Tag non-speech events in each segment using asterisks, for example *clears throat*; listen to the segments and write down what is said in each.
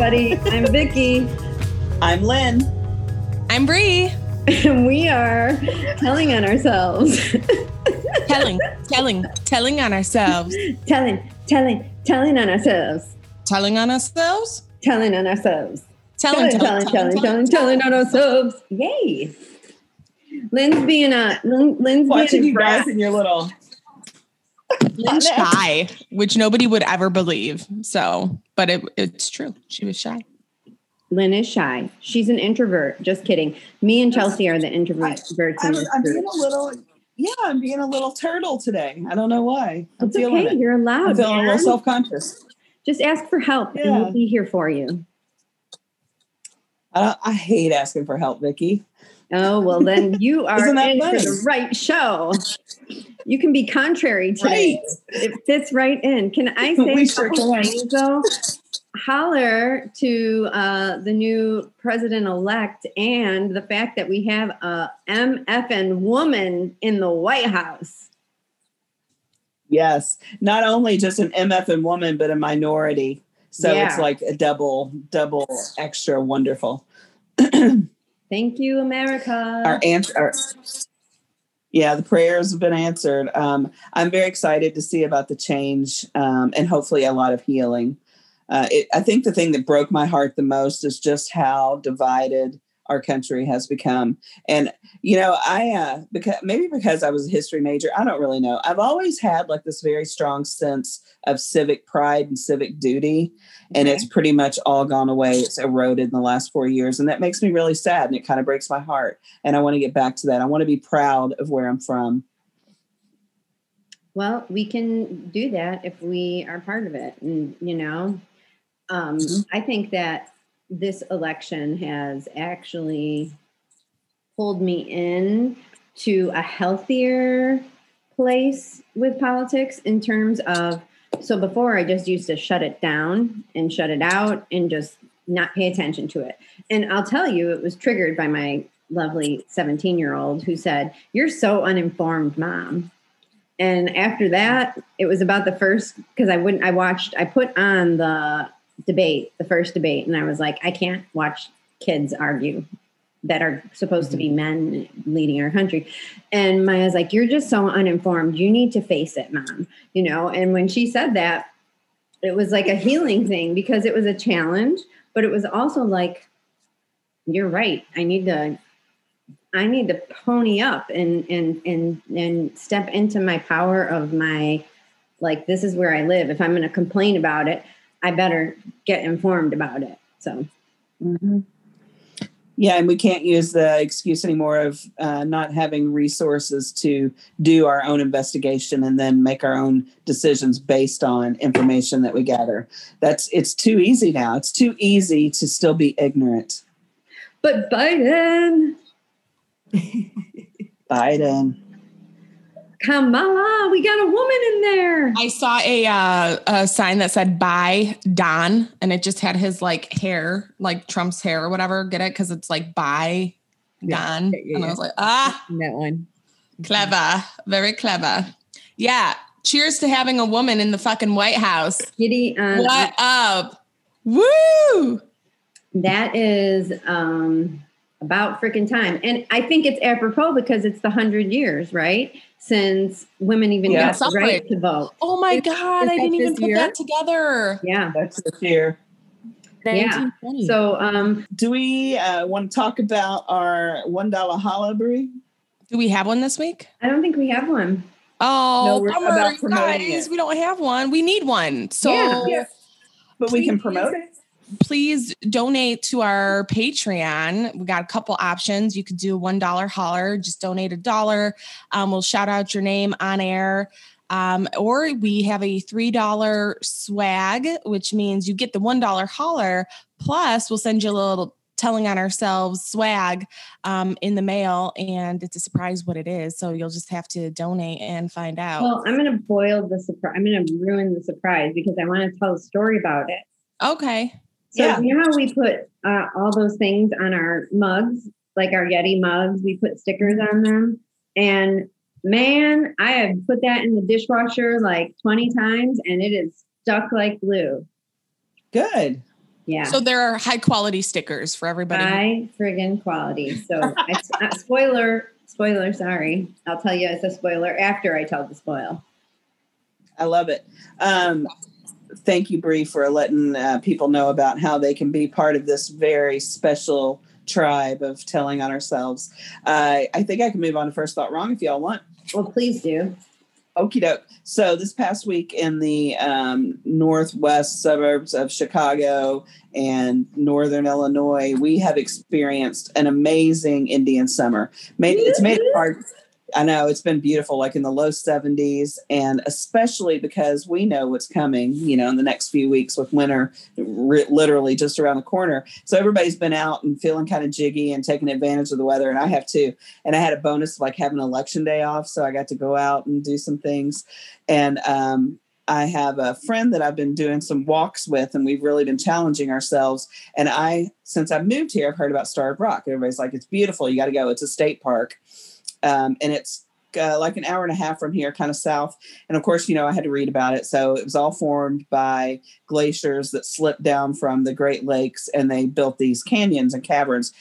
everybody. I'm Vicki. I'm Lynn. I'm Bree. And *laughs* we are telling on ourselves. *laughs* telling, telling, telling on ourselves. telling, telling, telling on ourselves. Telling on ourselves? Telling on ourselves. Telling, telling, telling, telling, telling on ourselves. Yay. Lynn's being a Lynn, Lynn's Watching being you guys in your little Lynn's shy, which nobody would ever believe. So, but it, it's true. She was shy. Lynn is shy. She's an introvert. Just kidding. Me and Chelsea are the introverts. I'm, I'm being a little, yeah, I'm being a little turtle today. I don't know why. I'm it's feeling okay. it. You're allowed. I'm feeling man. a little self conscious. Just ask for help, and we'll be here for you. I, I hate asking for help, Vicki. Oh well, then you *laughs* are Isn't in for the right show. You can be contrary today. It fits right in. Can I *laughs* say We a sure can. Holler to uh, the new president elect and the fact that we have a MFN woman in the White House. Yes. Not only just an MFN woman, but a minority. So Yeah. it's like a double, double extra wonderful. *clears throat* Thank you, America. our answer our, yeah the prayers have been answered. Um, i'm very excited to see about the change um, and hopefully a lot of healing. Uh, it, i think the thing that broke my heart the most is just how divided our country has become and you know i uh, because maybe because i was a history major i don't really know i've always had like this very strong sense of civic pride and civic duty and Okay. it's pretty much all gone away. It's eroded in the last four years, and that makes me really sad, and it kind of breaks my heart. And I want to get back to that. I want to be proud of where I'm from. Well, we can do that if we are part of it. And, you know, um, Mhm. I think that this election has actually pulled me in to a healthier place with politics in terms of so before I just used to shut it down and shut it out and just not pay attention to it. And I'll tell you, it was triggered by my lovely 17 year old who said, You're so uninformed, mom. And after that, it was about the first because I wouldn't. I watched. I put on the debate, the first debate, and I was like, I can't watch kids argue that are supposed to be mm-hmm. men leading our country. And Maya's like, You're just so uninformed. You need to face it, mom. You know. And when she said that, it was like a healing thing because it was a challenge, but it was also like, You're right. I need to I need to pony up and and and and step into my power of my like this is where I live. If I'm going to complain about it, I better get informed about it. So Yeah, and we can't use the excuse anymore of uh, not having resources to do our own investigation and then make our own decisions based on information that we gather. That's it's too easy now. It's too easy to still be ignorant. but Biden, *laughs* Biden. Kamala, we got a woman in there. I saw a uh, a sign that said "Bye Don," and it just had his like hair, like Trump's hair or whatever. Get it? Because it's like "Bye Don," yeah, yeah, and I was like, ah, that one. clever, very clever. Yeah. Cheers to having a woman in the fucking White House. Kitty, um, What up? Woo! that is um, about freaking time, and I think it's apropos because it's the hundred years, right, since women even Yeah. got the right to vote. Oh my Is- god! is I didn't even put year? that together. Yeah. That's this year. Yeah. So um, Do we uh, want to talk about our one dollar holla do we have one this week? I don't think we have one. Oh, No, we're bummer, about promoting guys. it. We don't have one. We need one. So Yeah. But we can promote it. Please donate to our Patreon. We got a couple options. You could do a one dollar holler, just donate a dollar. Um, we'll shout out your name on air. Um, or we have a three dollar swag, which means you get the one dollar holler plus we'll send you a little telling on ourselves swag um, in the mail, and it's a surprise what it is. So you'll just have to donate and find out. Well, I'm going to boil the surprise. I'm going to ruin the surprise because I want to tell a story about it. okay. So Yeah. you know how we put uh, all those things on our mugs, like our Yeti mugs. We put stickers on them, and man, I have put that in the dishwasher like 20 times, and it is stuck like glue. Good. Yeah. So there are high quality stickers for everybody. High friggin' quality. So it's uh, spoiler, spoiler, sorry. I'll tell you it's a spoiler after I tell the spoil. I love it. Um, thank you, Bree, for letting uh, people know about how they can be part of this very special tribe of telling on ourselves. Uh, I think I can move on to first thought wrong if y'all want. Well, please do. Okie doke. So this past week in the um, northwest suburbs of Chicago and northern Illinois, we have experienced an amazing Indian summer. Made it's made it hard. I know it's been beautiful, like in the low 70s, and especially because we know what's coming, you know, in the next few weeks with winter r- literally just around the corner. So everybody's been out and feeling kind of jiggy and taking advantage of the weather, and I have too. And I had a bonus of like having election day off, so I got to go out and do some things. And um, I have a friend that I've been doing some walks with, and we've really been challenging ourselves. And I, since I moved here, I've heard about Starved Rock. Everybody's like, it's beautiful. You got to go. It's a state park um, and it's uh, like an hour and a half from here, kind of south. And of course, you know, I had to read about it. So it was all formed by glaciers that slipped down from the Great Lakes, and they built these canyons and caverns.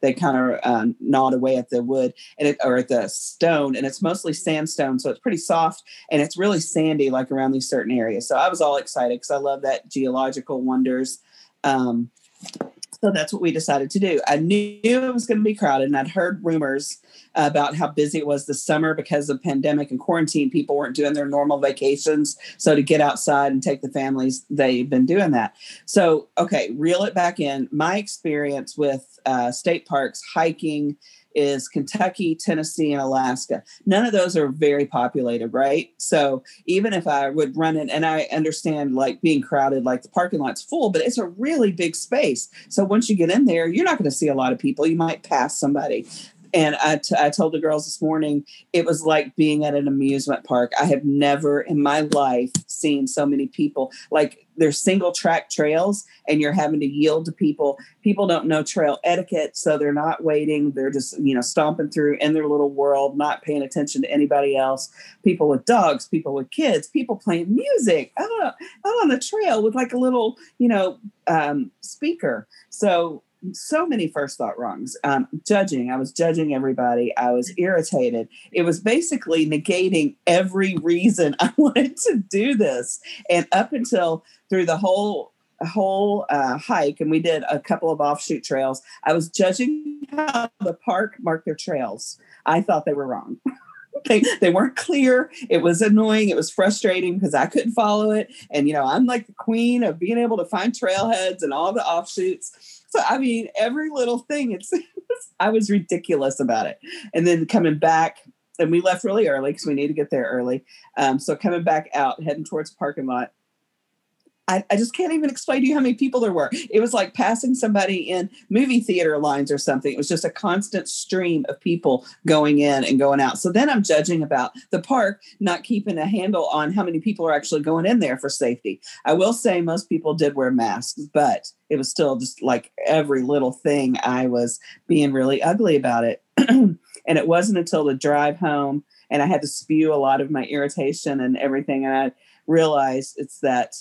They kind of um, gnawed away at the wood and it, or at the stone, and it's mostly sandstone, so it's pretty soft and it's really sandy, like around these certain areas. So I was all excited because I love that geological wonders. Um, so that's what we decided to do. I knew it was going to be crowded, and I'd heard rumors about how busy it was this summer because of pandemic and quarantine. People weren't doing their normal vacations, so to get outside and take the families, they've been doing that. So, okay, reel it back in. My experience with uh, state parks, hiking, is Kentucky, Tennessee, and Alaska. None of those are very populated, right? So even if I would run in, and I understand like being crowded, like the parking lot's full, but it's a really big space. So once you get in there, you're not going to see a lot of people. You might pass somebody. And I, t- I told the girls this morning, it was like being at an amusement park. I have never in my life seen so many people. Like there's single track trails, and you're having to yield to people. People don't know trail etiquette, so they're not waiting. They're just, you know, stomping through in their little world, not paying attention to anybody else. People with dogs, people with kids, people playing music out on, out on the trail with like a little, you know, um, speaker. So so many first thought wrongs. Um, judging, I was judging everybody. I was irritated. It was basically negating every reason *laughs* I wanted to do this. And up until through the whole whole uh, hike, and we did a couple of offshoot trails, I was judging how the park marked their trails. I thought they were wrong. *laughs* they, they weren't clear. It was annoying. It was frustrating because I couldn't follow it. And, you know, I'm like the queen of being able to find trailheads and all the offshoots. I mean, every little thing, *laughs* it's, I was ridiculous about it. And then coming back, and we left really early because we need to get there early. Um, so coming back out, heading towards parking lot, I, I, just can't even explain to you how many people there were. It was like passing somebody in movie theater lines or something. It was just a constant stream of people going in and going out. So then I'm judging about the park not keeping a handle on how many people are actually going in there for safety. I will say most people did wear masks, but it was still just like every little thing I was being really ugly about it. *clears throat* and it wasn't until the drive home and I had to spew a lot of my irritation and everything. And I realized it's that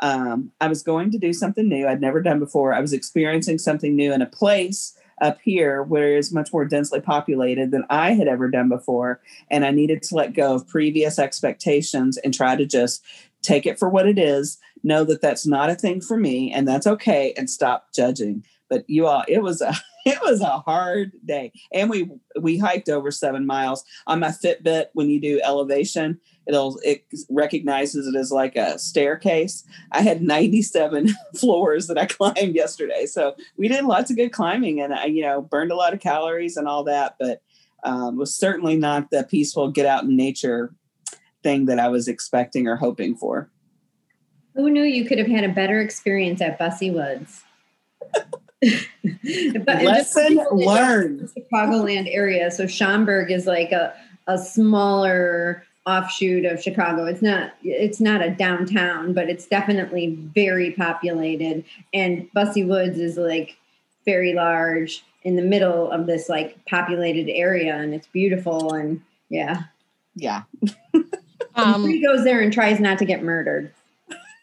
um, I was going to do something new I'd never done before. I was experiencing something new in a place up here where it's much more densely populated than I had ever done before. And I needed to let go of previous expectations and try to just take it for what it is, know that that's not a thing for me and that's okay and stop judging. But you all, it was a *laughs* it was a hard day. And we we hiked over seven miles on my Fitbit when you do elevation it'll it recognizes it as like a staircase. I had 97 *laughs* floors that i *laughs* climbed yesterday. So we did lots of good climbing and i you know burned a lot of calories and all that but um, was certainly not the peaceful get out in nature thing that i was expecting or hoping for. Who knew you could have had a better experience at Busse Woods? *laughs* But lesson learned. chicagoland area so schaumburg is like a, a smaller offshoot of Chicago. It's not it's not a downtown, but it's definitely very populated. And Busse Woods is like very large in the middle of this like populated area, and it's beautiful. And yeah, yeah. *laughs* um, he goes there and tries not to get murdered.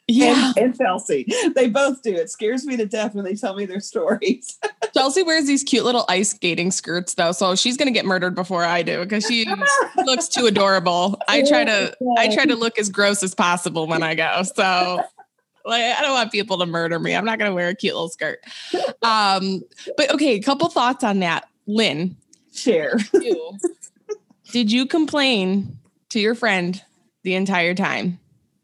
Yeah. And, and Chelsea. They both do. It scares me to death when they tell me their stories. *laughs* Chelsea wears these cute little ice skating skirts though, so she's gonna get murdered before I do because she *laughs* looks too adorable. I try to I try to look as gross as possible when I go. So like I don't want people to murder me. I'm not gonna wear a cute little skirt. Um, but okay, a couple thoughts on that. Lynn, Share. you, *laughs* did you complain to your friend the entire time?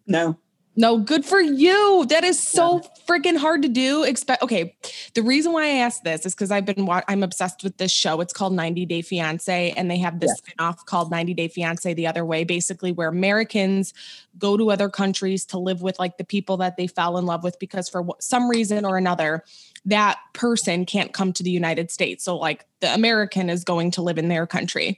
No. No, good for you. That is so freaking hard to do. Expect okay. The reason why I asked this is because I've been wa- I'm obsessed with this show. It's called 90 Day Fiance, and they have this Yes. spinoff called 90 Day Fiance the other way, basically where Americans go to other countries to live with like the people that they fell in love with because for some reason or another, that person can't come to the United States. So like the American is going to live in their country.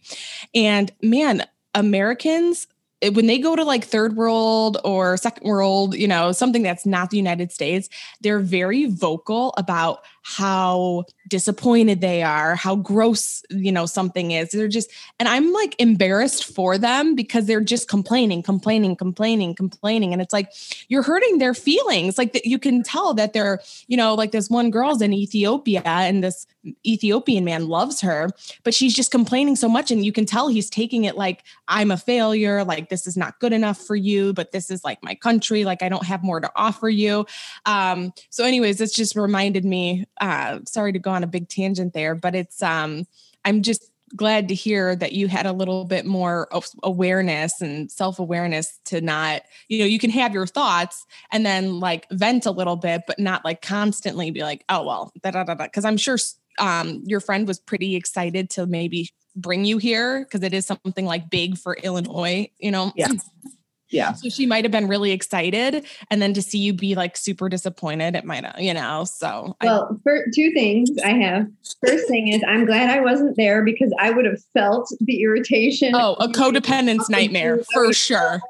And man, Americans when they go to like third world or second world, you know, something that's not the United States, they're very vocal about how disappointed they are, how gross, you know, something is. They're just, and I'm like embarrassed for them because they're just complaining, complaining, complaining, complaining. And it's like, you're hurting their feelings. Like that you can tell that they're, you know, like this one girl's in Ethiopia and this Ethiopian man loves her, but she's just complaining so much. And you can tell he's taking it like, I'm a failure. Like, this is not good enough for you, but this is like my country. Like, I don't have more to offer you. Um, so, anyways, this just reminded me. Uh, sorry to go on a big tangent there, but it's, um, I'm just glad to hear that you had a little bit more of awareness and self-awareness to not you know you can have your thoughts and then like vent a little bit but not like constantly be like oh well da da da because i'm sure um your friend was pretty excited to maybe bring you here because it is something like big for illinois you know Yeah. *clears throat* Yeah. so she might have been really excited and then to see you be like super disappointed it might have you know so Well, for two things I have. First thing is I'm glad I wasn't there because I would have felt the irritation. oh a codependence nightmare for sure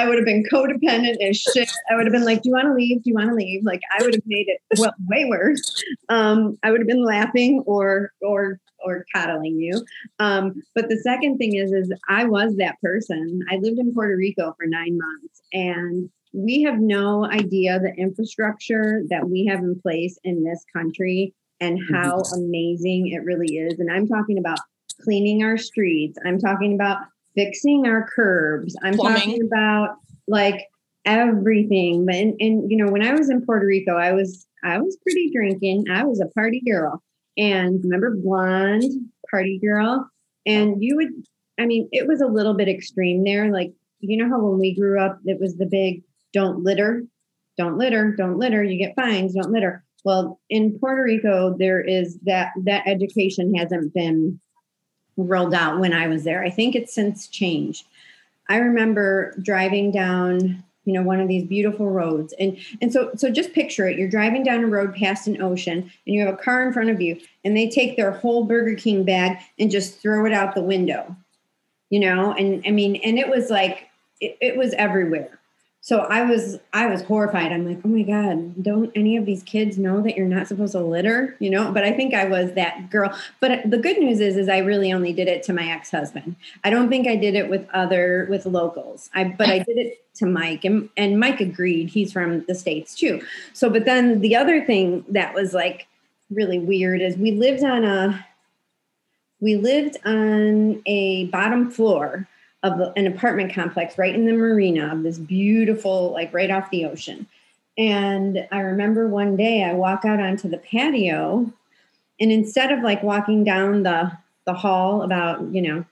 I would have been codependent as shit. I would have been like, "Do you want to leave? Do you want to leave?" Like I would have made it well way worse. Um, I would have been laughing or or or coddling you. Um, but the second thing is, is I was that person. I lived in Puerto Rico for nine months, and we have no idea the infrastructure that we have in place in this country and how amazing it really is. And I'm talking about cleaning our streets. I'm talking about fixing our curbs. I'm Plumbing. talking about like everything. But and, and you know, when I was in Puerto Rico, I was I was pretty drinking. I was a party girl. And remember blonde party girl? And you would I mean, it was a little bit extreme there. Like, you know how when we grew up, it was the big don't litter, don't litter, don't litter, you get fines, don't litter. Well, in Puerto Rico, there is that that education hasn't been rolled out when I was there. I think it's since changed. I remember driving down, you know, one of these beautiful roads. And and so so just picture it. You're driving down a road past an ocean and you have a car in front of you and they take their whole Burger King bag and just throw it out the window. You know, and I mean, and it was like it, it was everywhere. So I was I was horrified. I'm like, oh my God, don't any of these kids know that you're not supposed to litter? You know, but I think I was that girl. But the good news is is I really only did it to my ex-husband. I don't think I did it with other with locals. I but I did it to Mike and, and Mike agreed. He's from the States too. So but then the other thing that was like really weird is we lived on a we lived on a bottom floor of an apartment complex right in the marina of this beautiful, like right off the ocean. And I remember one day I walk out onto the patio, and instead of like walking down the the hall about you know,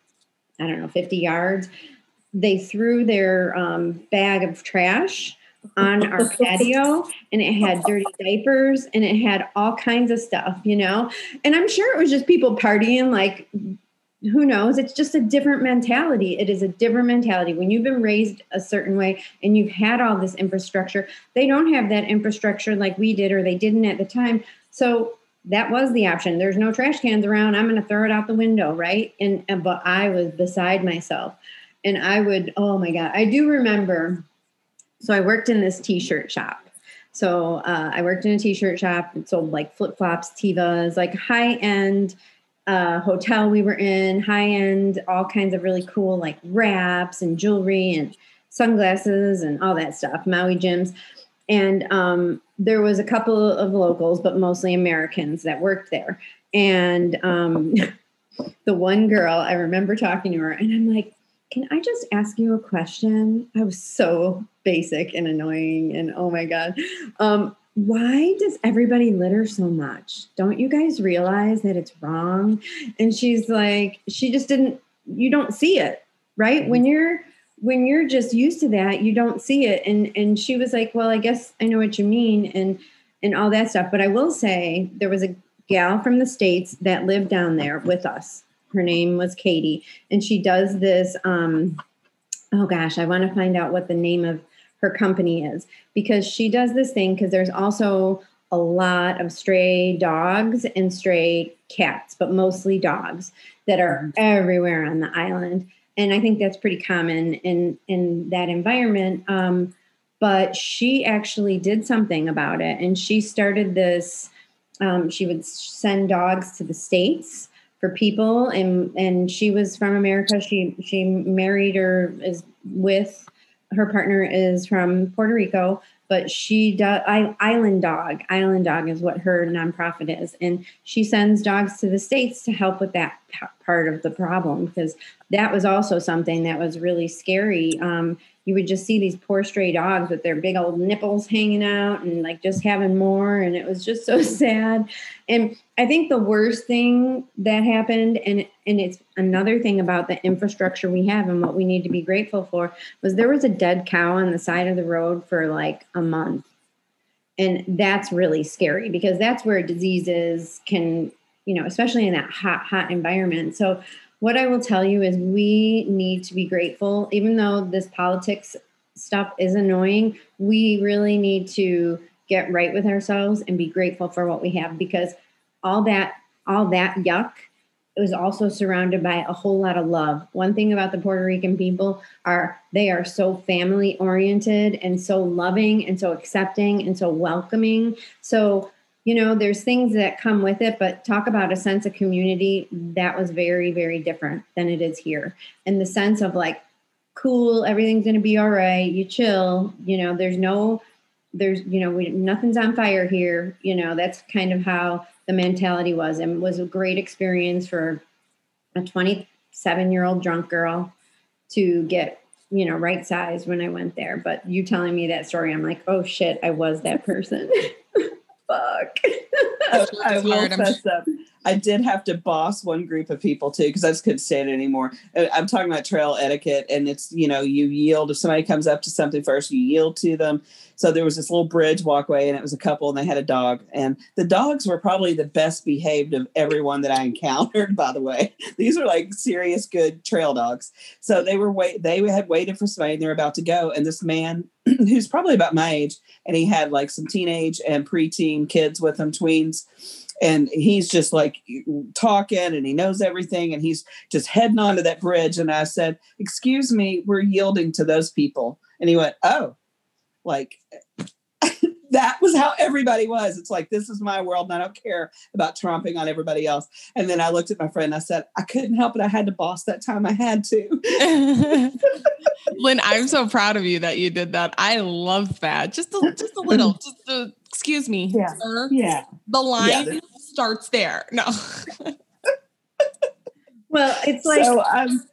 I don't know, fifty yards, they threw their um, bag of trash on our *laughs* patio, and it had dirty diapers and it had all kinds of stuff, you know. And I'm sure it was just people partying, like who knows? It's just a different mentality. It is a different mentality. When you've been raised a certain way and you've had all this infrastructure they don't have that infrastructure like we did or they didn't at the time. So that was the option. There's no trash cans around. I'm going to throw it out the window right? And, and but i was beside myself. And i would oh my god. I do remember so i worked in this t-shirt shop. So uh, i worked in a t-shirt shop and sold like flip-flops Tevas like high-end uh, hotel we were in, high end, all kinds of really cool like wraps and jewelry and sunglasses and all that stuff, Maui Jims. and um, there was a couple of locals, but mostly Americans that worked there. And um, *laughs* the one girl, I remember talking to her, and I'm like, "Can I just ask you a question?" I was so basic and annoying, and oh my god. Um, why does everybody litter so much? Don't you guys realize that it's wrong? And she's like, she just didn't, you don't see it, right? Mm-hmm. When you're when you're just used to that, you don't see it. And and she was like, Well, I guess I know what you mean, and and all that stuff. But I will say there was a gal from the States that lived down there with us. Her name was Katie, and she does this um oh gosh, I want to find out what the name of her company is because she does this thing because there's also a lot of stray dogs and stray cats, but mostly dogs that are mm-hmm. everywhere on the island. And I think that's pretty common in in that environment. Um, but she actually did something about it, and she started this. Um, she would send dogs to the states for people, and and she was from America. She she married or is with her partner is from Puerto Rico, but she does Island Dog. Island Dog is what her nonprofit is, and she sends dogs to the states to help with that part of the problem because that was also something that was really scary. Um, you would just see these poor stray dogs with their big old nipples hanging out and like just having more and it was just so *laughs* sad and i think the worst thing that happened and and it's another thing about the infrastructure we have and what we need to be grateful for was there was a dead cow on the side of the road for like a month and that's really scary because that's where diseases can you know especially in that hot hot environment so what I will tell you is we need to be grateful, even though this politics stuff is annoying, we really need to get right with ourselves and be grateful for what we have because all that all that yuck it was also surrounded by a whole lot of love. One thing about the Puerto Rican people are they are so family oriented and so loving and so accepting and so welcoming. So you know, there's things that come with it, but talk about a sense of community that was very, very different than it is here. And the sense of like, cool, everything's going to be all right, you chill, you know, there's no, there's, you know, we, nothing's on fire here. You know, that's kind of how the mentality was and was a great experience for a 27 year old drunk girl to get you know right size when i went there but you telling me that story i'm like oh shit i was that person *laughs* fuck. *laughs* I, will fess up. I did have to boss one group of people too because I just couldn't stand it anymore. Uh, I'm talking about trail etiquette, and it's you know you yield if somebody comes up to something first, you yield to them. So there was this little bridge walkway, and it was a couple, and they had a dog, and the dogs were probably the best behaved of everyone that I *laughs* encountered. By the way, these were like serious good trail dogs. So they were wait they had waited for somebody, and they were about to go, and this man *clears throat* who's probably about my age, and he had like some teenage and preteen kids with him, tweens and he's just like talking and he knows everything and he's just heading onto that bridge. And i said excuse me we're yielding to those people. And he went oh like *laughs* that was how everybody was. It's like this is my world and i don't care about tromping on everybody else. And then i looked at my friend and i said i couldn't help it. I had to boss that time. I had to. *laughs* Lynn i'm so proud of you that you did that. I love that. Just a, just a little *laughs* just a, excuse me yeah. sir. yeah. The line yeah, starts there. No. *laughs* well, it's like so, um,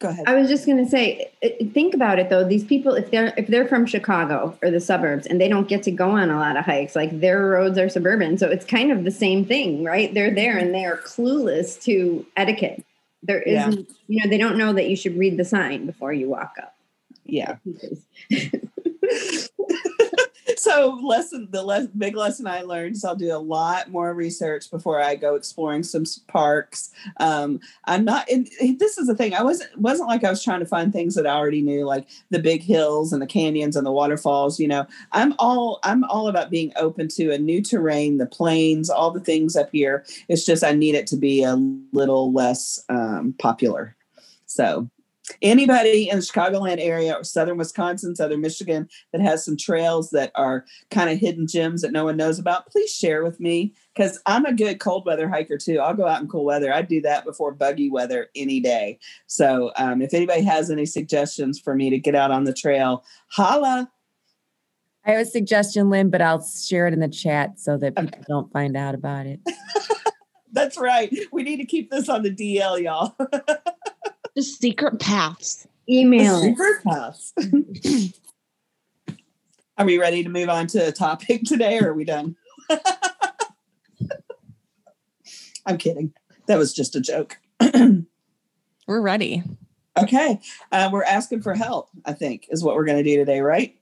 go ahead. I was just going to say, think about it though. These people, if they're if they're from Chicago or the suburbs, and they don't get to go on a lot of hikes, like their roads are suburban, so it's kind of the same thing, right? They're there and they are clueless to etiquette. There isn't, yeah. you know, they don't know that you should read the sign before you walk up. Yeah. *laughs* *laughs* so lesson the le- big lesson i learned is i'll do a lot more research before i go exploring some parks. Um, i'm not and this is the thing i wasn't wasn't like i was trying to find things that i already knew like the big hills and the canyons and the waterfalls you know. I'm all i'm all about being open to a new terrain the plains all the things up here. It's just i need it to be a little less um, popular. So anybody in the Chicagoland area or southern Wisconsin, southern Michigan that has some trails that are kind of hidden gems that no one knows about, please share with me because I'm a good cold weather hiker too. I'll go out in cool weather. I'd do that before buggy weather any day. So um, if anybody has any suggestions for me to get out on the trail, holla. I have a suggestion, Lynn, but I'll share it in the chat so that people okay. don't find out about it. *laughs* That's right. We need to keep this on the DL, y'all. *laughs* the secret paths. Email. The secret paths. *laughs* are we ready to move on to a topic today or are we done? *laughs* I'm kidding. That was just a joke. *clears throat* we're ready. Okay. Uh, we're asking for help, I think, is what we're going to do today, right?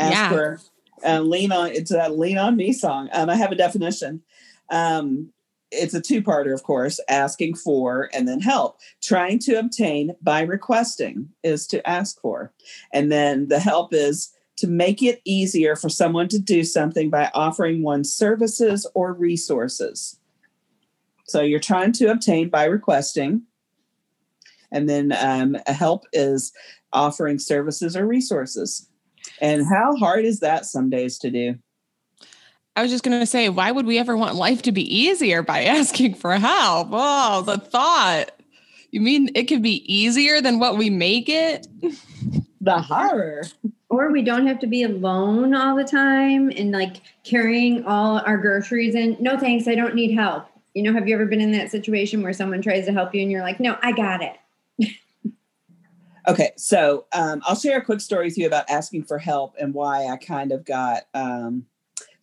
Ask yeah. for uh, lean on it's a lean on me song. Um, I have a definition. Um, it's a two parter, of course, asking for and then help. Trying to obtain by requesting is to ask for. And then the help is to make it easier for someone to do something by offering one services or resources. So you're trying to obtain by requesting. And then um, help is offering services or resources. And how hard is that some days to do? I was just going to say, why would we ever want life to be easier by *laughs* asking for help? Oh, the thought. You mean it could be easier than what we make it? The horror. Or we don't have to be alone all the time and like carrying all our groceries in. No, thanks. I don't need help. You know, have you ever been in that situation where someone tries to help you and you're like, no, I got it? *laughs* okay. So um, I'll share a quick story with you about asking for help and why I kind of got. Um,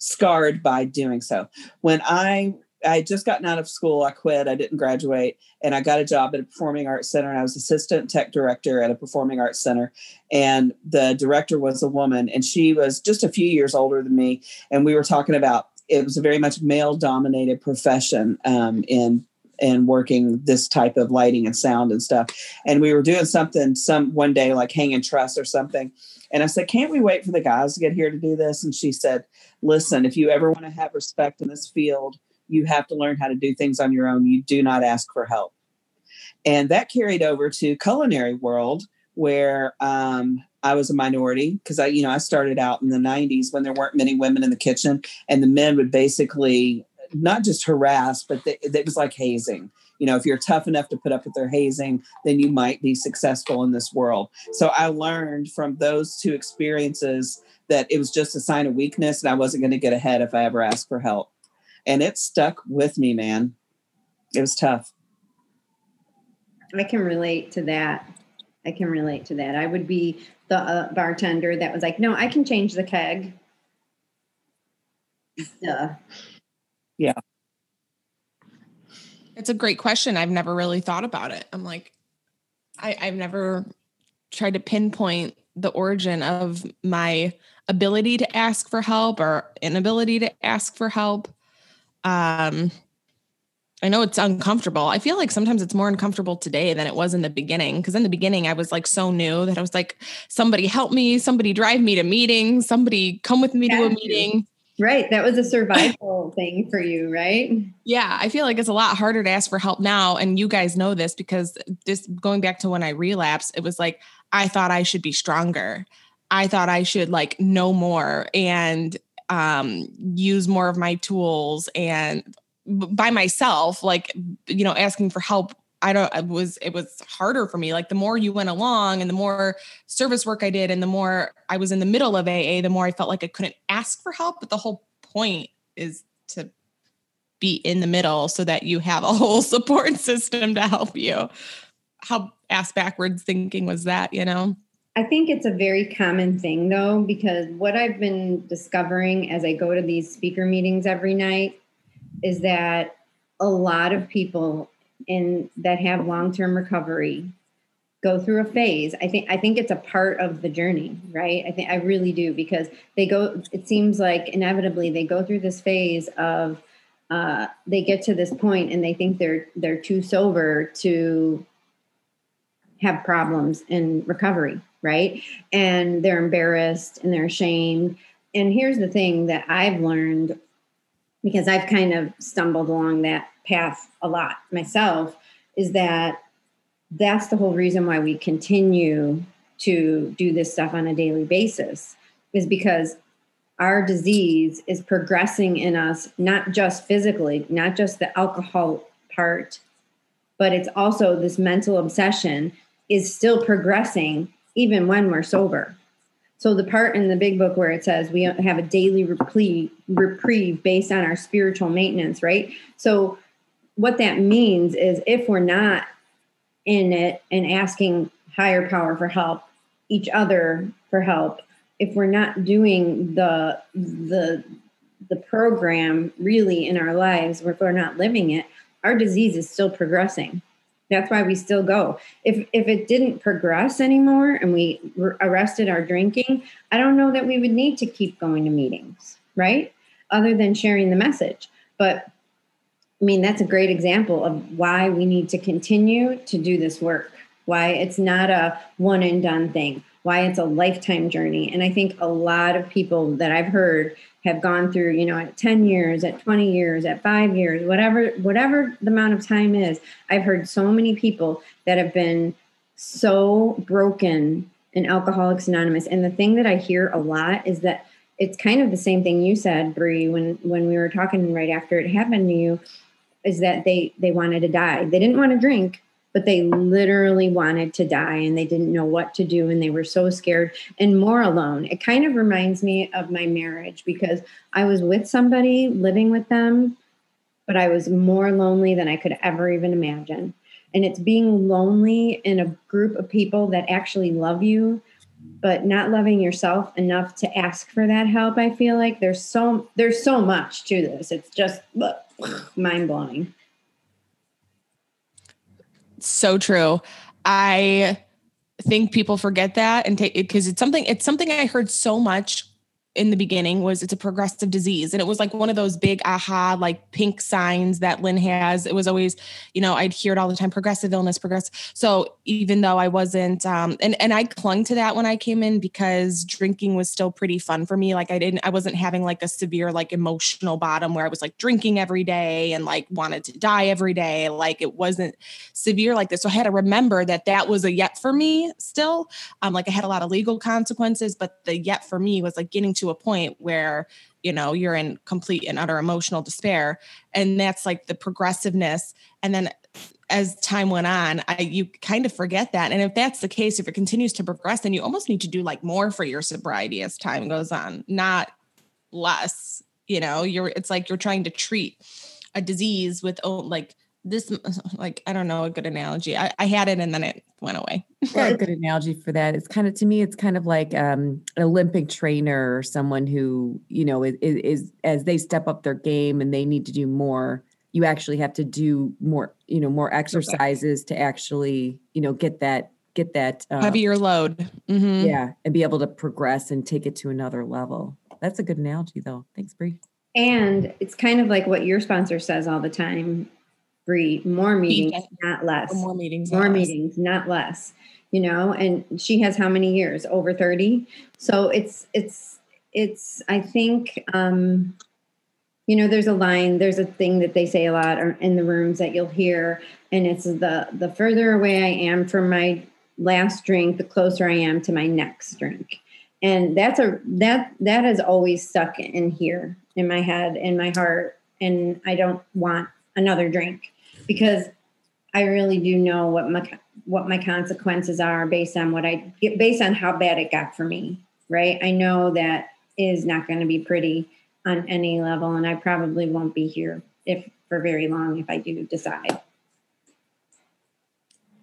scarred by doing so. When I I had just gotten out of school, I quit, I didn't graduate, and I got a job at a performing arts center. And I was assistant tech director at a performing arts center. And the director was a woman, and she was just a few years older than me. And we were talking about it was a very much male dominated profession um, in in working this type of lighting and sound and stuff. And we were doing something some one day like hanging truss or something. And I said, Can't we wait for the guys to get here to do this? And she said, listen, if you ever want to have respect in this field, you have to learn how to do things on your own. You do not ask for help. And that carried over to culinary world where um, I was a minority because I, you know, I started out in the 90s when there weren't many women in the kitchen and the men would basically not just harass, but it was like hazing. You know, if you're tough enough to put up with their hazing, then you might be successful in this world. So I learned from those two experiences that it was just a sign of weakness and I wasn't going to get ahead if I ever asked for help. And it stuck with me, man. It was tough. I can relate to that. I can relate to that. I would be the uh, bartender that was like, no, I can change the keg. Duh. Yeah. It's a great question. I've never really thought about it. I'm like, I, I've never tried to pinpoint the origin of my ability to ask for help or inability to ask for help. Um, I know it's uncomfortable. I feel like sometimes it's more uncomfortable today than it was in the beginning. Cause in the beginning, I was like so new that I was like, somebody help me, somebody drive me to meetings, somebody come with me yeah. to a meeting. Right. That was a survival *laughs* thing for you, right? Yeah. I feel like it's a lot harder to ask for help now. And you guys know this because this going back to when I relapsed, it was like, I thought I should be stronger. I thought I should like know more and um, use more of my tools and by myself, like, you know, asking for help. I don't, it was, it was harder for me. Like the more you went along and the more service work I did and the more I was in the middle of AA, the more I felt like I couldn't ask for help. But the whole point is to be in the middle so that you have a *laughs* whole support system to help you. How ass backwards thinking was that, you know? I think it's a very common thing though, because what I've been discovering as I go to these speaker meetings every night is that a lot of people in that have long-term recovery go through a phase. I think I think it's a part of the journey, right? I think I really do because they go it seems like inevitably they go through this phase of uh, they get to this point and they think they're they're too sober to have problems in recovery right? And they're embarrassed and they're ashamed. And here's the thing that I've learned because I've kind of stumbled along that path a lot myself is that that's the whole reason why we continue to do this stuff on a daily basis is because our disease is progressing in us not just physically not just the alcohol part but it's also this mental obsession is still progressing even when we're sober. So the part in the big book where it says we have a daily reprieve, reprieve based on our spiritual maintenance, right? So what that means is if we're not in it and asking higher power for help, each other for help, if we're not doing the the the program really in our lives, if we're not living it, our disease is still progressing. That's why we still go. If if it didn't progress anymore and we arrested our drinking, I don't know that we would need to keep going to meetings, right? Other than sharing the message. But I mean, that's a great example of why we need to continue to do this work. Why it's not a one and done thing. Why it's a lifetime journey. And I think a lot of people that I've heard have gone through, you know, at 10 years, at 20 years, at 5 years, whatever whatever the amount of time is. I've heard so many people that have been so broken in Alcoholics Anonymous. And the thing that I hear a lot is that it's kind of the same thing you said, Bree, when when we were talking right after it happened to you, is that they they wanted to die. They didn't want to drink, but they literally wanted to die and they didn't know what to do and they were so scared and more alone. It kind of reminds me of my marriage because I was with somebody living with them, but I was more lonely than I could ever even imagine. And it's being lonely in a group of people that actually love you but not loving yourself enough to ask for that help i feel like there's so there's so much to this it's just mind blowing so true. I think people forget that and take because it's something it's something I heard so much in the beginning was it's a progressive disease. And it was like one of those big aha, like pink signs that Lynn has. It was always, you know, I'd hear it all the time, progressive illness, progressive. So even though I wasn't, um, and, and I clung to that when I came in because drinking was still pretty fun for me. Like I didn't, I wasn't having like a severe, like emotional bottom where I was like drinking every day and like wanted to die every day. Like it wasn't severe like this. So I had to remember that that was a yet for me still. Um, like I had a lot of legal consequences, but the yet for me was like getting to a point where you know you're in complete and utter emotional despair and that's like the progressiveness and then as time went on I, you kind of forget that and if that's the case if it continues to progress then you almost need to do like more for your sobriety as time goes on not less you know? You're it's like you're trying to treat a disease with like this *laughs* like i don't know a good analogy i, I had it and then it went away yeah, a *laughs* good analogy for that it's kind of to me it's kind of like um, an olympic trainer or someone who you know is, is as they step up their game and they need to do more you actually have to do more you know more exercises okay. to actually you know get that get that uh, heavier load mm-hmm. yeah and be able to progress and take it to another level that's a good analogy though thanks Bree. and it's kind of like what your sponsor says all the time Bree, more meetings, not less. More meetings, more meetings, not less. You know, and she has how many years? Over 30. So it's it's it's I think um you know there's a line there's a thing that they say a lot in the rooms that you'll hear and it's the the further away i am from my last drink the closer i am to my next drink and that's a that that has always stuck in here in my head in my heart and i don't want another drink because I really do know what my what my consequences are based on what I get based on how bad it got for me, right? I know that is not going to be pretty on any level and I probably won't be here if for very long if I do decide.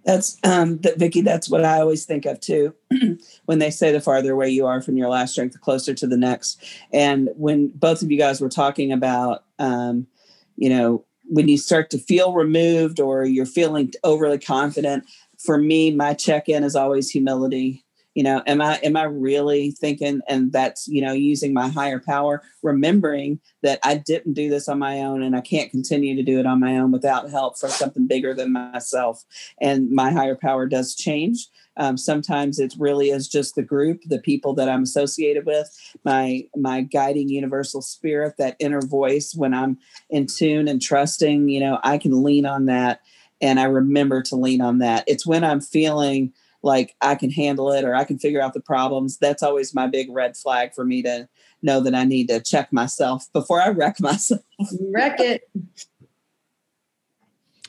That's um that Vicki, that's what I always think of too. *clears throat* when they say the farther away you are from your last drink, the closer to the next. And when both of you guys were talking about um, you know, when you start to feel removed or you're feeling overly confident for me my check-in is always humility. You know am i am i really thinking and that's you know using my higher power remembering that i didn't do this on my own and i can't continue to do it on my own without help from something bigger than myself. And my higher power does change um, sometimes it really is just the group, the people that I'm associated with, my my guiding universal spirit, that inner voice. When I'm in tune and trusting, you know, I can lean on that, and I remember to lean on that. It's when I'm feeling like I can handle it or I can figure out the problems. That's always my big red flag for me to know that I need to check myself before I wreck *laughs* myself. wreck it.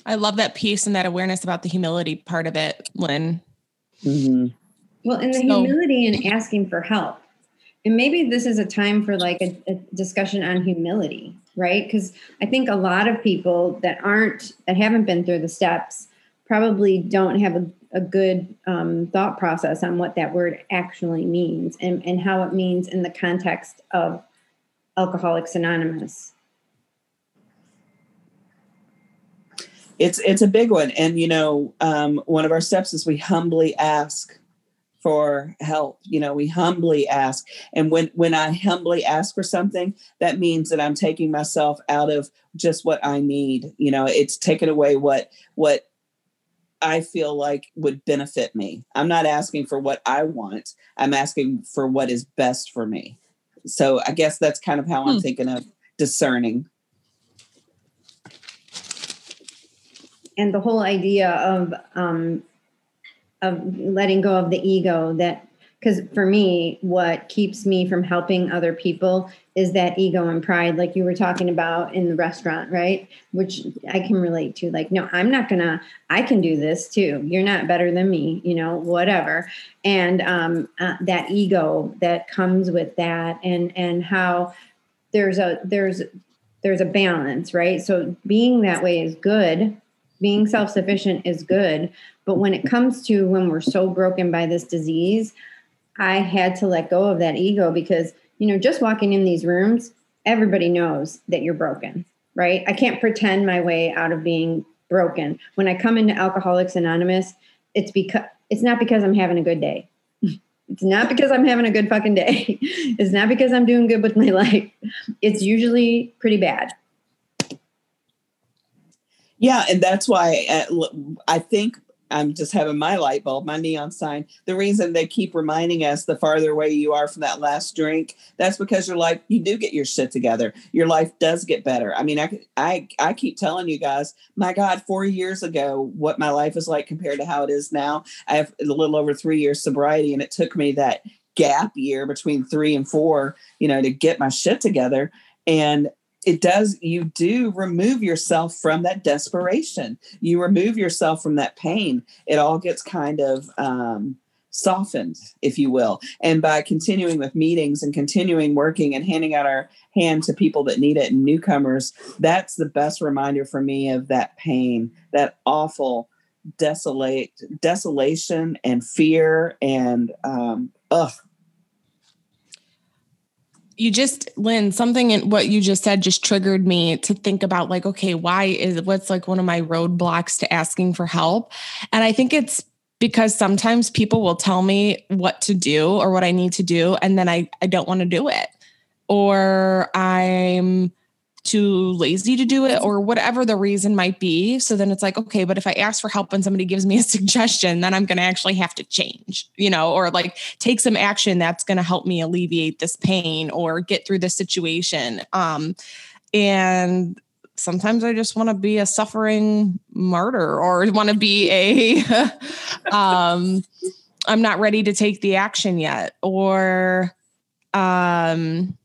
I love that piece and that awareness about the humility part of it, Lynn. Mm-hmm. Well, and the So- humility and asking for help. And maybe this is a time for like a, a discussion on humility, right? Because I think a lot of people that aren't, that haven't been through the steps probably don't have a, a good um, thought process on what that word actually means and, and how it means in the context of Alcoholics Anonymous. It's it's a big one. And you know um, one of our steps is we humbly ask for help. You know we humbly ask. And when when i humbly ask for something that means that i'm taking myself out of just what i need. You know it's taken away what what i feel like would benefit me. I'm not asking for what i want. I'm asking for what is best for me. So i guess that's kind of how i'm Hmm. thinking of discerning and the whole idea of um, of letting go of the ego that because for me what keeps me from helping other people is that ego and pride like you were talking about in the restaurant right? Which i can relate to like no i'm not gonna i can do this too. You're not better than me you know whatever. And um, uh, that ego that comes with that and and how there's a there's there's a balance right? So being that way is good being self-sufficient is good but when it comes to when we're so broken by this disease i had to let go of that ego because you know just walking in these rooms everybody knows that you're broken right? I can't pretend my way out of being broken. When i come into alcoholics anonymous it's because it's not because i'm having a good day. It's not because i'm having a good fucking day. *laughs* It's not because i'm doing good with my *laughs* life. It's usually pretty bad Yeah, and that's why uh, I think I'm just having my light bulb, my neon sign. The reason they keep reminding us the farther away you are from that last drink, that's because your life you do get your shit together. Your life does get better. I mean, I I I keep telling you guys, my God, four years ago, what my life is like compared to how it is now. I have a little over three years sobriety, and it took me that gap year between three and four, you know, to get my shit together. And it does you do remove yourself from that desperation. You remove yourself from that pain. It all gets kind of um, softened if you will. And by continuing with meetings and continuing working and handing out our hand to people that need it and newcomers that's the best reminder for me of that pain that awful desolate desolation and fear and um ugh you just lynn something in what you just said just triggered me to think about like okay why is what's like one of my roadblocks to asking for help? And i think it's because sometimes people will tell me what to do or what i need to do and then i i don't want to do it. Or i'm too lazy to do it or whatever the reason might be. So then it's like okay but if i ask for help and somebody gives me a *laughs* suggestion then i'm going to actually have to change you know or like take some action that's going to help me alleviate this pain or get through this situation. Um and sometimes i just want to be a suffering martyr or *laughs* want to be a *laughs* um i'm not ready to take the action yet or um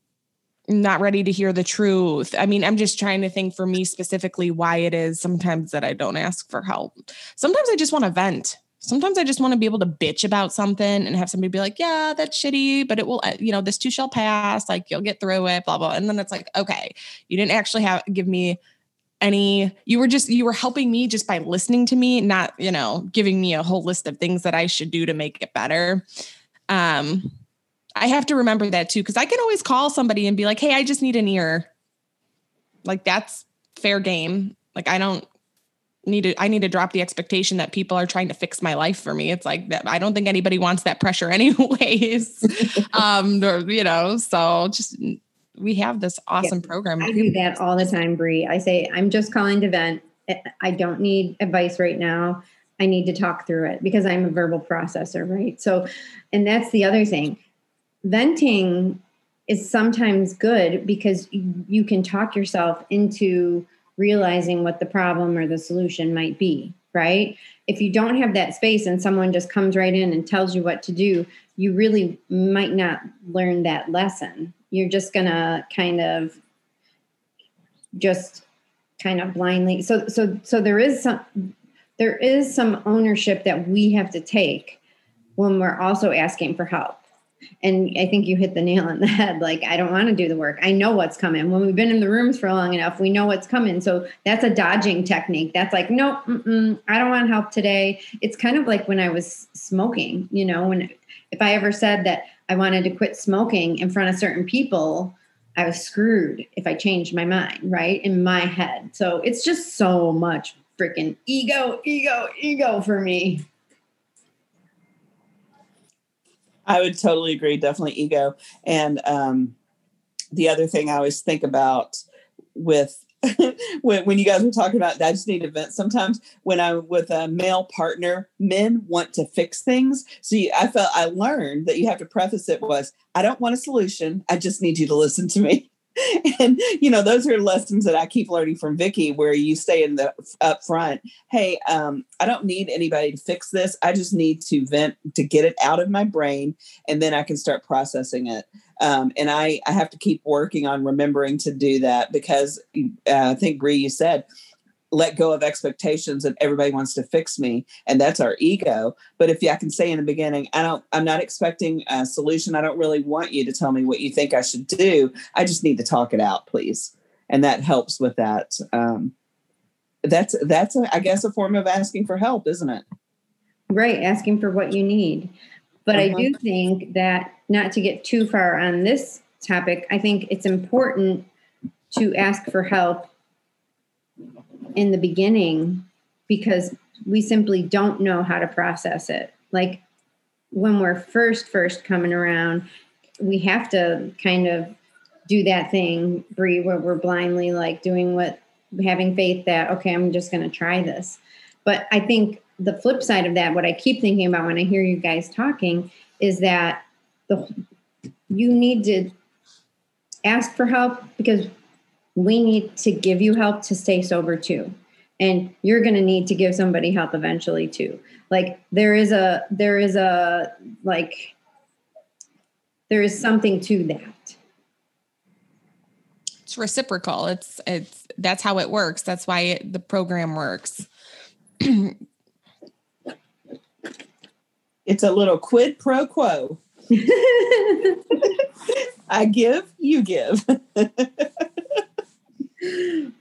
not ready to hear the truth. I mean, I'm just trying to think for me specifically why it is sometimes that I don't ask for help. Sometimes I just want to vent. Sometimes I just want to be able to bitch about something and have somebody be like, yeah, that's shitty, but it will, uh, you know, this too shall pass. Like you'll get through it, blah, blah. And then it's like, okay, you didn't actually have, give me any, you were just, you were helping me just by listening to me, not, you know, giving me a whole list of things that I should do to make it better. Um, I have to remember that too, because I can always call somebody and be like, hey, I just need an ear. Like that's fair game. Like I don't need to, I need to drop the expectation that people are trying to fix my life for me. It's like that. I don't think anybody wants that pressure *laughs* anyways. *laughs* um, or, you know, so just, we have this awesome program. I do that all the time, Bree. I say, I'm just calling to vent. I don't need advice right now. I need to talk through it because I'm a verbal processor, right? So, and that's the other thing. Venting is sometimes good because you, can talk yourself into realizing what the problem or the solution might be, right? If you don't have that space and someone just comes right in and tells you what to do, you really might not learn that lesson. You're just going to kind of just kind of blindly so so so there is some there is some ownership that we have to take when we're also asking for help. And I think you hit the nail on the *laughs* head. Like, I don't want to do the work. I know what's coming. When we've been in the rooms for long enough, we know what's coming. So that's a dodging technique. That's like, no, I don't want help today. It's kind of like when I was smoking, you know, when if I ever said that I wanted to quit smoking in front of certain people, I was screwed if I changed my mind, right? In my head. So it's just so much freaking ego, ego, ego for me. I would totally agree. Definitely ego. And um, the other thing I always think about with *laughs* when, when you guys were talking about that, I just need to vent. Sometimes when I'm with a male partner, men want to fix things. So you, I felt I learned that you have to preface it was I don't want a solution. I just need you to listen to me. *laughs* and you know those are lessons that i keep learning from vicki where you say in the up front hey um, i don't need anybody to fix this. I just need to vent to get it out of my brain and then i can start processing it. Um, and I, I have to keep working on remembering to do that because uh, i think brie you said let go of expectations and everybody wants to fix me and that's our ego. But if i can say in the beginning i don't i'm not expecting a solution. I don't really want you to tell me what you think i should do. I just need to talk it out please. And that helps with that. Um, that's that's a, I guess a form of asking for help isn't it? Right asking for what you need. But uh-huh. i do think that not to get too far on this topic i think it's important to ask for help in the beginning because we simply don't know how to process it. Like when we're first first coming around, we have to kind of do that thing, Brie, where we're blindly like doing what having faith that okay, I'm just going to try this. But I think the flip side of that, what I keep thinking about when I hear you guys talking, is that the you need to ask for help because we need to give you help to stay sober too. And you're going to need to give somebody help eventually too. Like there is a there is a like there is something to that. It's reciprocal. It's it's that's how it works. That's why it, the program works. *clears throat* It's a little quid pro quo. *laughs* *laughs* I give you give *laughs*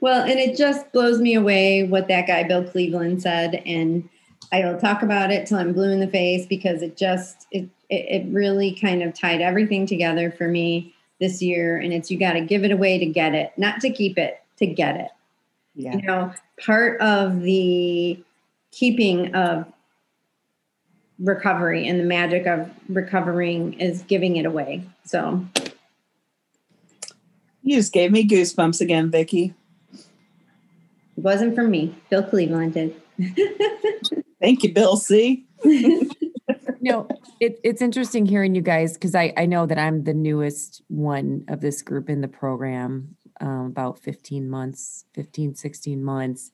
well, and it just blows me away what that guy Bill Cleveland said, and I'll talk about it till I'm blue in the face because it just it it, really kind of tied everything together for me this year. And it's you got to give it away to get it, not to keep it, to get it. Yeah. You know, part of the keeping of recovery and the magic of recovering is giving it away. So you just gave me goosebumps again, Vicki. It wasn't from me. Bill Cleveland did. *laughs* Thank you, Bill C. *laughs* no, it, it's interesting hearing you guys because I, I know that I'm the newest one of this group in the program, um, about 15 months, 15, 16 months.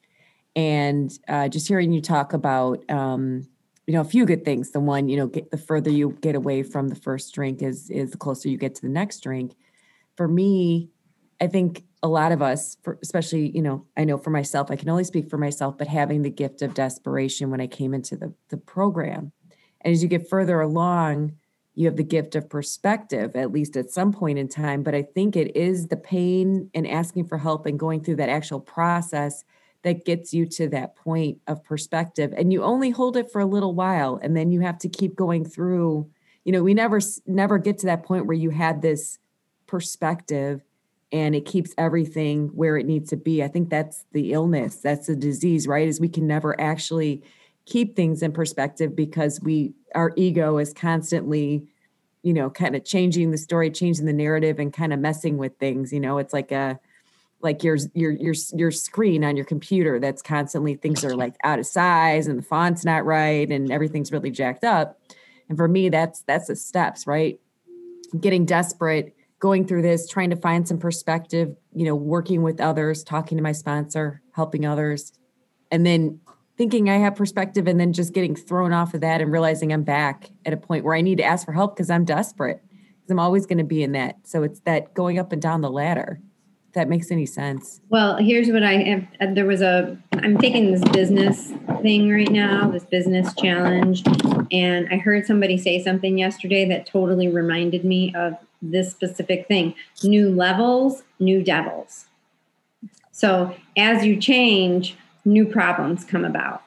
And uh, just hearing you talk about, um, you know, a few good things. The one, you know, get, the further you get away from the first drink is is the closer you get to the next drink. For me, I think a lot of us, for, especially, you know, I know for myself, I can only speak for myself, but having the gift of desperation when I came into the, the program. And as you get further along, you have the gift of perspective, at least at some point in time. But I think it is the pain and asking for help and going through that actual process that gets you to that point of perspective. And you only hold it for a little while, and then you have to keep going through. You know, we never never get to that point where you had this perspective and it keeps everything where it needs to be. I think that's the illness, that's the disease, right? Is we can never actually keep things in perspective because we our ego is constantly you know kind of changing the story changing the narrative and kind of messing with things you know it's like a like your your your your screen on your computer that's constantly things are like out of size and the font's not right and everything's really jacked up and for me that's that's the steps right getting desperate going through this, trying to find some perspective, you know, working with others, talking to my sponsor, helping others, and then thinking I have perspective and then just getting thrown off of that and realizing I'm back at a point where I need to ask for help because I'm desperate. Because I'm always going to be in that. So it's that going up and down the ladder. that makes any sense. Well, here's what I have. uh, There was a, I'm taking this business thing right now, this business challenge. And I heard somebody say something yesterday that totally reminded me of this specific thing new levels, new devils. So as you change, new problems come about.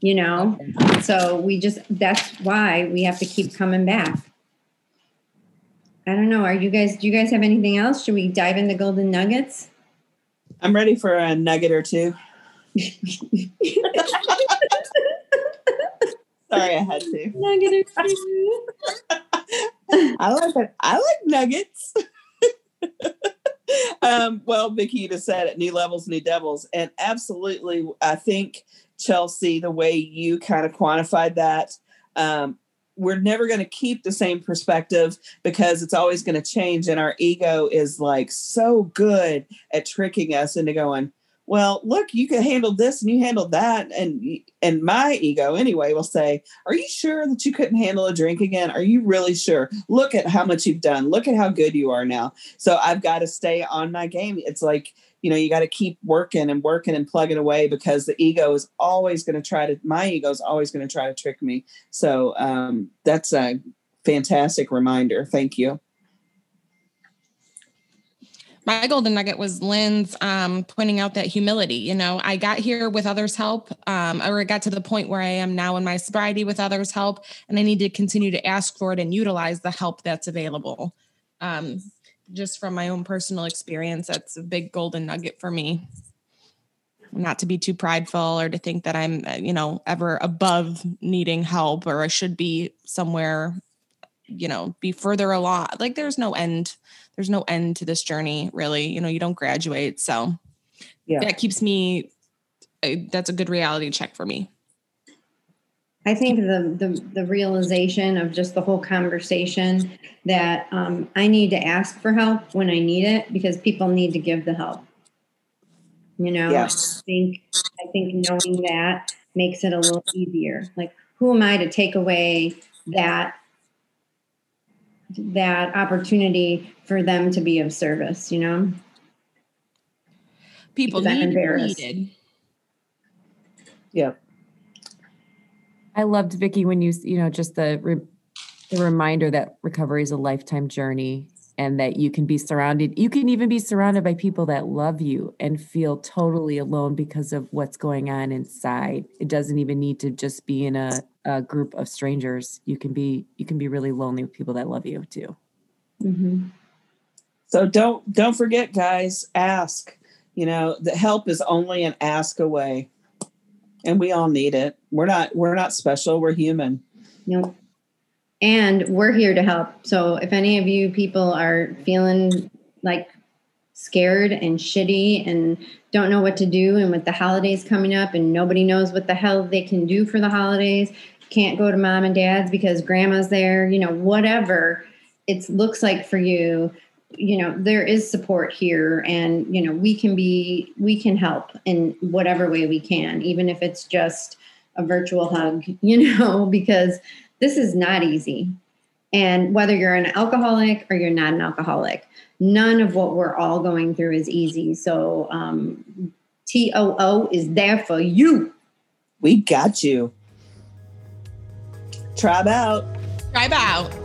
You know? So we just, that's why we have to keep coming back. I don't know. Are you guys, do you guys have anything else? Should we dive into golden nuggets? I'm ready for a nugget or two. *laughs* Sorry, I had to. Nugget or two. *laughs* I like it. I like nuggets. *laughs* um, well, Vicki, you just said it, new levels, new devils. And absolutely, I think, Chelsea, the way you kind of quantified that, um, we're never going to keep the same perspective because it's always going to change. And our ego is like so good at tricking us into going, well, look, you can handle this and you handled that. And and my ego anyway will say, Are you sure that you couldn't handle a drink again? Are you really sure? Look at how much you've done. Look at how good you are now. So I've got to stay on my game. It's like, you know, you got to keep working and working and plugging away because the ego is always going to try to my ego is always going to try to trick me. So um, that's a fantastic reminder. Thank you. My golden nugget was Lynn's um, pointing out that humility. You know, I got here with others' help, um, or I got to the point where I am now in my sobriety with others' help, and I need to continue to ask for it and utilize the help that's available. Um, just from my own personal experience, that's a big golden nugget for me. Not to be too prideful or to think that I'm, uh, you know, ever above needing help or I should be somewhere, you know, be further along. Like there's no end there's no end to this journey really you know you don't graduate so Yeah. that keeps me that's a good reality check for me I think the, the the realization of just the whole conversation that um, I need to ask for help when I need it because people need to give the help. You know, Yes. I think I think knowing that makes it a little easier. Like, who am I to take away that that opportunity for them to be of service? You know. people Because I'm need embarrassed. needed Yeah. I loved Vicky when you you know just the re, the reminder that recovery is a lifetime journey and that you can be surrounded you can even be surrounded by people that love you and feel totally alone because of what's going on inside. It doesn't even need to just be in a, a group of strangers. You can be you can be really lonely with people that love you too. Mm-hmm. So don't don't forget, guys. Ask. You know, the help is only an ask away, and we all need it. We're not we're not special. We're human. Nope. And we're here to help. So if any of you people are feeling like scared and shitty and don't know what to do, and with the holidays coming up and nobody knows what the hell they can do for the holidays, can't go to mom and dad's because grandma's there, you know, whatever it looks like for you, you know, there is support here and, you know, we can be, we can help in whatever way we can, even if it's just a virtual hug, *laughs* you know, because this is not easy. And whether you're an alcoholic or you're not an alcoholic, none of what we're all going through is easy. So, um, TOO is there for you. We got you. Tribe out. drive out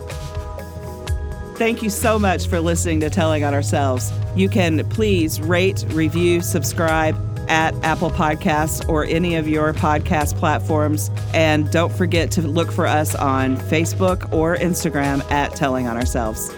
Thank you so much for listening to Telling on Ourselves. You can please rate, review, subscribe at Apple Podcasts or any of your podcast platforms. And don't forget to look for us on Facebook or Instagram at Telling on Ourselves.